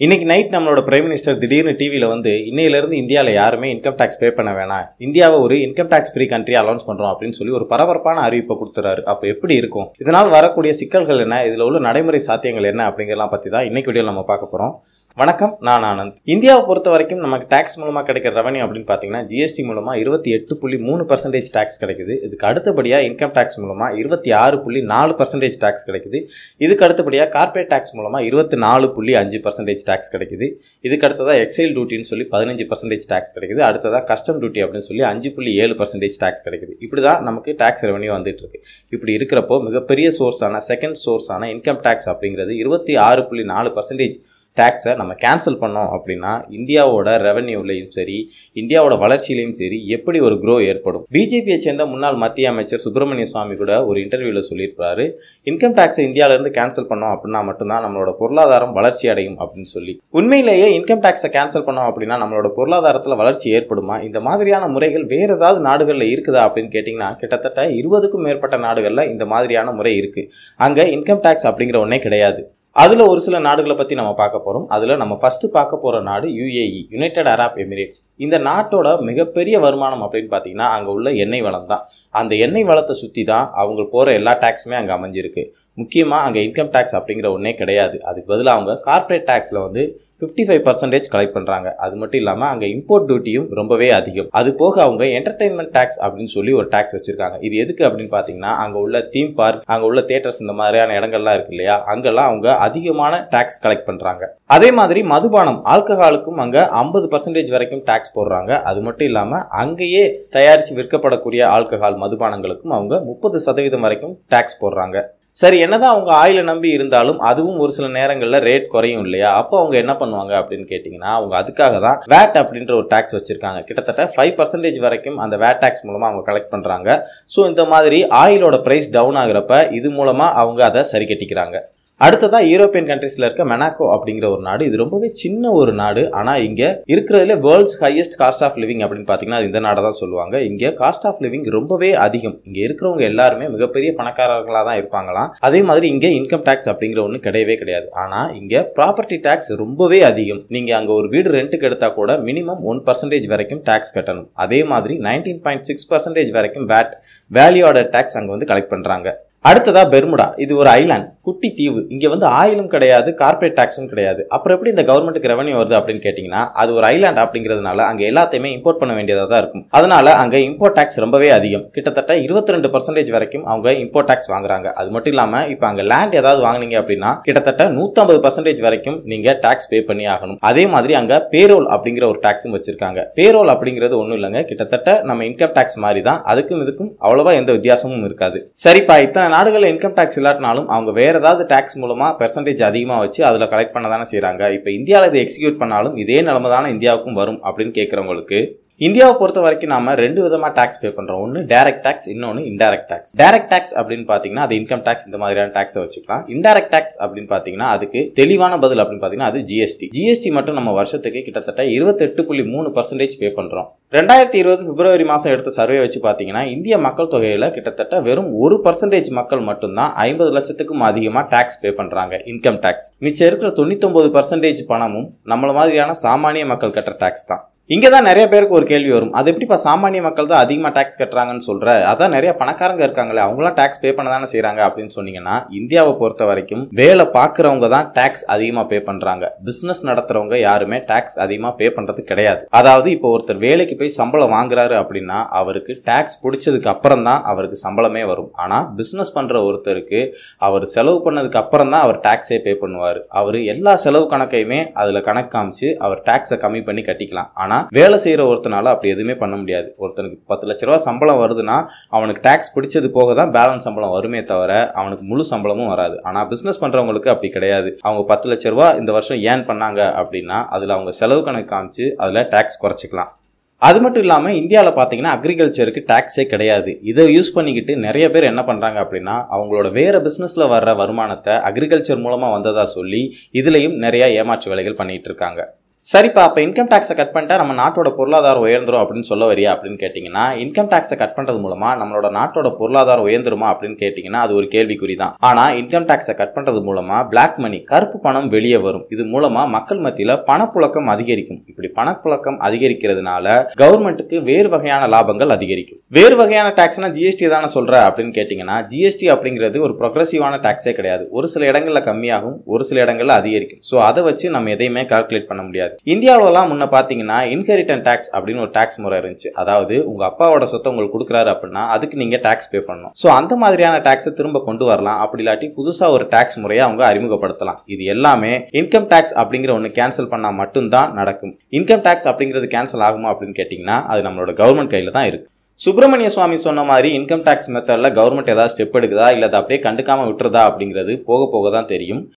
இன்றைக்கி நைட் நம்மளோட prime minister திடீர்னு டிவியில் வந்து இன்னையிலேருந்து இந்தியாவில் யாருமே இன்கம் டேக்ஸ் பே பண்ண வேணாம். இந்தியாவை ஒரு income tax free country announce பண்ணுறோம் அப்படின்னு சொல்லி ஒரு பரபரப்பான அறிவிப்பை கொடுத்துறாரு. அப்போ எப்படி இருக்கும்? இதனால் வரக்கூடிய சிக்கல்கள் என்ன? இதில் உள்ள நடைமுறை சாத்தியங்கள் என்ன? அப்படிங்கிறலாம் பற்றி தான் இன்னைக்கு வீடியோ நம்ம பார்க்க போகிறோம் வணக்கம் நான் ஆனந்த். இந்தியாவை பொறுத்த வரைக்கும் நமக்கு டேக்ஸ் மூலமாக கிடைக்கிற ரெவன்யூ அப்படின்னு பார்த்தீங்கன்னா ஜிஎஸ்டி மூலமாக இருபத்தி எட்டு புள்ளி மூணு பர்சன்டேஜ் டேக்ஸ் கிடைக்குது. இதுக்கு அடுத்தபடியாக இன்கம் டேக்ஸ் மூலமாக இருபத்தி ஆறு புள்ளி நாலு பர்சன்டேஜ் டேக்ஸ் கிடைக்குது. இதுக்கு அடுத்தபடியாக கார்பரேட் டேக்ஸ் மூலமாக இருபத்தி நாலு புள்ளி அஞ்சு பர்சன்டேஜ் டேக்ஸ் கிடைக்குது. இதுக்கு அடுத்ததாக எக்ஸைல் டியூட்டின்னு சொல்லி பதினஞ்சு பர்சன்டேஜ் டேக்ஸ் கிடைக்குது. அடுத்ததாக கஸ்டம் டியூட்டி அப்படின்னு சொல்லி அஞ்சு புள்ளி ஏழு பர்சன்டேஜ் டேக்ஸ் கிடைக்குது. இப்படி தான் நமக்கு டேக்ஸ் ரெவன்யூ வந்துட்டு இருக்கு இப்படி இருக்கிறப்போ மிகப்பெரிய சோர்ஸான செகண்ட் சோர்ஸான இன்கம் டேக்ஸ் அப்படிங்கிறது இருபத்தி ஆறு புள்ளி நாலு பர்சன்டேஜ் டேக்ஸை நம்ம கேன்சல் பண்ணோம் அப்படின்னா இந்தியாவோட ரெவன்யூலையும் சரி இந்தியாவோட வளர்ச்சியிலையும் சரி எப்படி ஒரு க்ரோ ஏற்படும்? பிஜேபியை சேர்ந்த முன்னாள் மத்திய அமைச்சர் சுப்பிரமணிய சுவாமி கூட ஒரு இன்டர்வியூவில் சொல்லியிருப்பாரு இன்கம் டேக்ஸை இந்தியாவிலேருந்து கேன்சல் பண்ணோம் அப்படின்னா மட்டும்தான் நம்மளோட பொருளாதாரம் வளர்ச்சி அடையும் அப்படின்னு சொல்லி. உண்மையிலேயே இன்கம் டேக்ஸை கேன்சல் பண்ணோம் அப்படின்னா நம்மளோட பொருளாதாரத்தில் வளர்ச்சி ஏற்படுமா? இந்த மாதிரியான முறைகள் வேற ஏதாவது நாடுகளில் இருக்குதா அப்படின்னு கேட்டிங்கன்னா கிட்டத்தட்ட இருபதுக்கும் மேற்பட்ட நாடுகளில் இந்த மாதிரியான முறை இருக்குது அங்கே இன்கம் டேக்ஸ் அப்படிங்கிற ஒன்றே கிடையாது. அதில் ஒரு சில நாடுகளை பற்றி நம்ம பார்க்க போகிறோம் அதில் நம்ம ஃபஸ்ட்டு பார்க்க போகிற நாடு யுஏஇ யுனைடெட் அரப் எமிரேட்ஸ் இந்த நாட்டோட மிகப்பெரிய வருமானம் அப்படின்னு பார்த்தீங்கன்னா அங்கே உள்ள எண்ணெய் வளம் தான் அந்த எண்ணெய் வளத்தை சுற்றி தான் அவங்க போகிற எல்லா டேக்ஸுமே அங்கே அமைஞ்சிருக்கு. முக்கியமாக அங்கே இன்கம் டேக்ஸ் அப்படிங்கிற ஒன்றே கிடையாது. அதுக்கு பதிலாக அவங்க கார்ப்பரேட் டேக்ஸில் வந்து ஃபிஃப்டி ஃபைவ் பர்சன்டேஜ் கலெக்ட் பண்ணுறாங்க அது மட்டும் இல்லாமல் அங்கே இம்போர்ட் டியூட்டியும் ரொம்பவே அதிகம். அது போக அவங்க என்டர்டைன்மெண்ட் டேக்ஸ் அப்படின்னு சொல்லி ஒரு டேக்ஸ் வச்சிருக்காங்க. இது எதுக்கு அப்படின்னு பார்த்தீங்கன்னா அங்கே உள்ள தீம் பார்க் அங்கே உள்ள தேட்டர்ஸ் இந்த மாதிரியான இடங்கள்லாம் இருக்கு இல்லையா? அங்கெல்லாம் அவங்க அதிகமான டேக்ஸ் கலெக்ட் பண்ணுறாங்க அதே மாதிரி மதுபானம் ஆல்கஹாலுக்கும் அங்கே ஐம்பது பர்சன்டேஜ் வரைக்கும் டேக்ஸ் போடுறாங்க. அது மட்டும் இல்லாமல் அங்கேயே தயாரித்து விற்கப்படக்கூடிய ஆல்கஹால் மதுபானங்களுக்கும் அவங்க முப்பது சதவீதம் வரைக்கும் டேக்ஸ் போடுறாங்க. சரி என்னதான் அவங்க ஆயிலை நம்பி இருந்தாலும் அதுவும் ஒரு சில நேரங்களில் ரேட் குறையும் இல்லையா? அப்போ அவங்க என்ன பண்ணுவாங்க அப்படின்னு கேட்டிங்கன்னா அவங்க அதுக்காக தான் வேட் அப்படின்ற ஒரு டேக்ஸ் வச்சுருக்காங்க. கிட்டத்தட்ட ஃபைவ் பர்சன்டேஜ் வரைக்கும் அந்த வேட் டேக்ஸ் மூலமாக அவங்க கலெக்ட் பண்ணுறாங்க ஸோ இந்த மாதிரி ஆயிலோட ப்ரைஸ் டவுன் ஆகிறப்ப இது மூலமாக அவங்க அதை சரி கட்டிக்கிறாங்க. அடுத்ததான் யூரோப்பியன் கண்ட்ரீஸில் இருக்க மெனாக்கோ அப்படிங்கிற ஒரு நாடு. இது ரொம்பவே சின்ன ஒரு நாடு. ஆனால் இங்கே இருக்கிறதுல world's highest cost of living அப்படின்னு பார்த்தீங்கன்னா அது இந்த நாடை தான் சொல்லுவாங்க. இங்கே காஸ்ட் ஆஃப் லிவிங் ரொம்பவே அதிகம். இங்கே இருக்கிறவங்க எல்லாருமே மிகப்பெரிய பணக்காரர்களாக தான் இருப்பாங்களாம். அதே மாதிரி இங்கே இன்கம் டேக்ஸ் அப்படிங்கிற ஒன்று கிடையவே கிடையாது. ஆனால் இங்கே ப்ராப்பர்ட்டி டேக்ஸ் ரொம்பவே அதிகம். நீங்கள் அங்கே ஒரு வீடு ரெண்ட்டுக்கு எடுத்தால் கூட மினிமம் ஒன் பர்சன்டேஜ் வரைக்கும் டேக்ஸ் கட்டணும். அதே மாதிரி நைன்டீன் பாயிண்ட் சிக்ஸ் பர்சன்டேஜ் வரைக்கும் வேட் வேல்யூ ஆர்டர் டேக்ஸ் அங்கே வந்து கலெக்ட் பண்ணுறாங்க அடுத்ததா பெர்முடா. இது ஒரு ஐலாண்ட் குட்டி தீவு. இங்க வந்து ஆயிலும் கிடையாது கார்பரேட் டாக்ஸும் கிடையாது. அப்புறம் எப்படி இந்த கவர்மெண்ட்டுக்கு ரெவன்யூ வருது அப்படின்னு கேட்டீங்கன்னா அது ஒரு ஐலாண்ட் அப்படிங்கிறதுனால அங்க எல்லாத்தையுமே இம்போர்ட் பண்ண வேண்டியதாக தான் இருக்கும். அதனால அங்க இம்போர்ட் டாக்ஸ் ரொம்பவே அதிகம். கிட்டத்தட்ட இருபத்தி ரெண்டு பர்சன்டேஜ் வரைக்கும் அவங்க இம்போர்ட் டாக்ஸ் வாங்குறாங்க. அது மட்டும் இல்லாம இப்போ அங்க லேண்ட் ஏதாவது வாங்குனீங்க அப்படின்னா கிட்டத்தட்ட நூத்தம்பது பர்சன்டேஜ் வரைக்கும் நீங்க டாக்ஸ் பே பண்ணி ஆகணும். அதே மாதிரி அங்க பேரோல் அப்படிங்கிற ஒரு டாக்ஸும் வச்சிருக்காங்க. பேரோல் அப்படிங்கிறது ஒன்றும் இல்லைங்க. கிட்டத்தட்ட நம்ம இன்கம் டாக்ஸ் மாதிரி தான் அதுக்கும் இதுக்கும் அவ்வளவா எந்த வித்தியாசமும் இருக்காது. சரிப்பா இத்தனை நாடுகளில் இன்கம் டேக்ஸ் இல்லாட்டினாலும் அவங்க வேறு ஏதாவது டேக்ஸ் மூலமாக பெர்சன்டேஜ் அதிகமாக வச்சு அதில் கலெக்ட் பண்ண தானே செய்கிறாங்க இப்போ இந்தியாவில் இதை எக்ஸிக்யூட் பண்ணாலும் இதே நிலமை தானே இந்தியாவுக்கும் வரும் அப்படின்னு கேட்குறவங்களுக்கு இந்தியாவை பொறுத்த வரைக்கும் நாம ரெண்டு விதமா டாக்ஸ் பே பண்றோம். ஒன்று டேரக்ட் டாக்ஸ் இன்னொன்று இன்டெரக்ட் டாக்ஸ் டேரக்ட் டாக்ஸ் அப்படின்னு பாத்தீங்கன்னா அது இன்கம் டாக்ஸ் இந்த மாதிரியான டேக்ஸை வச்சுக்கலாம். இன்டெரக்ட் டாக்ஸ் அப்படின்னு பாத்தீங்கன்னா அதுக்கு தெளிவான பதில் அப்படின்னு பாத்தீங்கன்னா அது ஜிஎஸ்டி ஜிஎஸ்டி மட்டும் நம்ம வருஷத்துக்கு கிட்டத்தட்ட இருபத்தெட்டு புள்ளி மூணு பர்சன்டேஜ் பே பண்றோம். ரெண்டாயிரத்தி இருபது பிப்ரவரி மாதம் எடுத்த சர்வே வச்சு பார்த்தீங்கன்னா இந்திய மக்கள் தொகையில் கிட்டத்தட்ட வெறும் ஒரு பர்சன்டேஜ் மக்கள் மட்டும்தான் ஐம்பது லட்சத்துக்கும் அதிகமாக டேக்ஸ் பே பண்ணுறாங்க இன்கம் டேக்ஸ் மிச்சம் இருக்கிற தொண்ணூத்தொம்பது பர்சன்டேஜ் பணமும் நம்மள மாதிரியான சாமானிய மக்கள் கட்டுற டேக்ஸ் தான். இங்கே தான் நிறைய பேருக்கு ஒரு கேள்வி வரும். அது எப்படிப்பா சாமானிய மக்கள் தான் அதிகமாக டேக்ஸ் கட்டுறாங்கன்னு சொல்கிற அதான் நிறைய பணக்காரங்க இருக்காங்களே அவங்களாம் டேக்ஸ் பே பண்ண தானே செய்கிறாங்க அப்படின்னு சொன்னீங்கன்னா இந்தியாவை பொறுத்த வரைக்கும் வேலை பார்க்குறவங்க தான் டேக்ஸ் அதிகமாக பே பண்ணுறாங்க பிஸ்னஸ் நடத்துகிறவங்க யாருமே டேக்ஸ் அதிகமாக பே பண்ணுறது கிடையாது. அதாவது இப்போ ஒருத்தர் வேலைக்கு போய் சம்பளம் வாங்குறாரு அப்படின்னா அவருக்கு டேக்ஸ் பிடிச்சதுக்கு அப்புறம் தான் அவருக்கு சம்பளமே வரும். ஆனால் பிஸ்னஸ் பண்ணுற ஒருத்தருக்கு அவர் செலவு பண்ணதுக்கு அப்புறம் தான் அவர் டேக்ஸே பே பண்ணுவார். அவர் எல்லா செலவு கணக்கையுமே அதில் கணக்கு காமிச்சு அவர் டேக்ஸை கம்மி பண்ணி கட்டிக்கலாம். ஆனால் வேலை செய்கிற ஒருத்தனால அப்படி எதுவுமே பண்ண முடியாது. ஒருத்தனுக்கு பத்து லட்ச ரூபா சம்பளம் வருதுன்னா அவனுக்கு டேக்ஸ் பிடிச்சது போக தான் பேலன்ஸ் சம்பளம் வருமே தவிர அவனுக்கு முழு சம்பளமும் வராது. ஆனால் பிஸ்னஸ் பண்ணுறவங்களுக்கு அப்படி கிடையாது. அவங்க பத்து லட்ச ரூபா இந்த வருஷம் ஏன் பண்ணாங்க அப்படின்னா அதில் அவங்க செலவு கணக்கு காமிச்சு அதில் டேக்ஸ் குறைச்சிக்கலாம். அது மட்டும் இல்லாமல் இந்தியாவில் பார்த்தீங்கன்னா அக்ரிகல்ச்சருக்கு டேக்ஸே கிடையாது. இதை யூஸ் பண்ணிக்கிட்டு நிறைய பேர் என்ன பண்ணுறாங்க அப்படின்னா அவங்களோட வேறு பிஸ்னஸில் வர்ற வருமானத்தை அக்ரிகல்ச்சர் மூலமாக வந்ததாக சொல்லி இதுலேயும் நிறையா ஏமாற்று வேலைகள் பண்ணிகிட்டு இருக்காங்க. சரிப்பா அப்போ இன்கம் டேக்ஸை கட் பண்ணிட்டா நம்ம நாட்டோட பொருளாதாரம் உயர்ந்துரும் அப்படின்னு சொல்ல வரியா அப்படின்னு கேட்டிங்கன்னா இன்கம் டேக்ஸை கட் பண்ணுறது மூலமாக நம்மளோட நாட்டோட பொருளாதாரம் உயர்ந்துருமா அப்படின்னு கேட்டிங்கன்னா அது ஒரு கேள்விக்குறி தான். ஆனால் இன்கம் டேக்ஸை கட் பண்ணுறது மூலமாக பிளாக் மணி கருப்பு பணம் வெளியே வரும். இது மூலமாக மக்கள் மத்தியில் பணப்புழக்கம் அதிகரிக்கும். இப்படி பணப்புழக்கம் அதிகரிக்கிறதுனால கவர்மெண்ட்டுக்கு வேறு வகையான லாபங்கள் அதிகரிக்கும். வேறு வகையான டேக்ஸ்னால் ஜிஎஸ்டி தானே சொல்கிற அப்படின்னு கேட்டிங்கன்னா ஜிஎஸ்டி அப்படிங்கிறது ஒரு ப்ரொக்ரஸிவான டேக்ஸே கிடையாது. ஒரு சில இடங்களில் கம்மியாகும் ஒரு சில இடங்களில் அதிகரிக்கும். ஸோ அதை வச்சு நம்ம எதையுமே கால்குலேட் பண்ண முடியாது. இந்தியாவிலலாம் முன்ன பார்த்தீங்கன்னா இன்ஹெரிட்டன் டேக்ஸ் அப்படின்னு ஒரு டேக்ஸ் முறை இருந்துச்சு. அதாவது உங்க அப்பாவோட சொத்தை உங்களுக்கு கொடுக்குறாரு அப்படின்னா அதுக்கு நீங்க டேக்ஸ் பே பண்ணணும். ஸோ அந்த மாதிரியான டேக்ஸை திரும்ப கொண்டு வரலாம். அப்படி இல்லாட்டி புதுசா ஒரு டேக்ஸ் முறையை அவங்க அறிமுகப்படுத்தலாம். இது எல்லாமே இன்கம் டேக்ஸ் அப்படிங்கிற ஒன்று கேன்சல் பண்ணால் மட்டும்தான் நடக்கும். இன்கம் டேக்ஸ் அப்படிங்கிறது கேன்சல் ஆகுமா அப்படின்னு கேட்டிங்கன்னா அது நம்மளோட கவர்மெண்ட் கையில் தான் இருக்கு. சுப்பிரமணிய சுவாமி சொன்ன மாதிரி இன்கம் டேக்ஸ் மெத்தடில் கவர்மெண்ட் ஏதாவது ஸ்டெப் எடுக்குதா? இல்லை அதை அப்படியே கண்டுக்காமல் விட்டுறதா அப்படிங்கிறது போக போக தான் தெரியும்.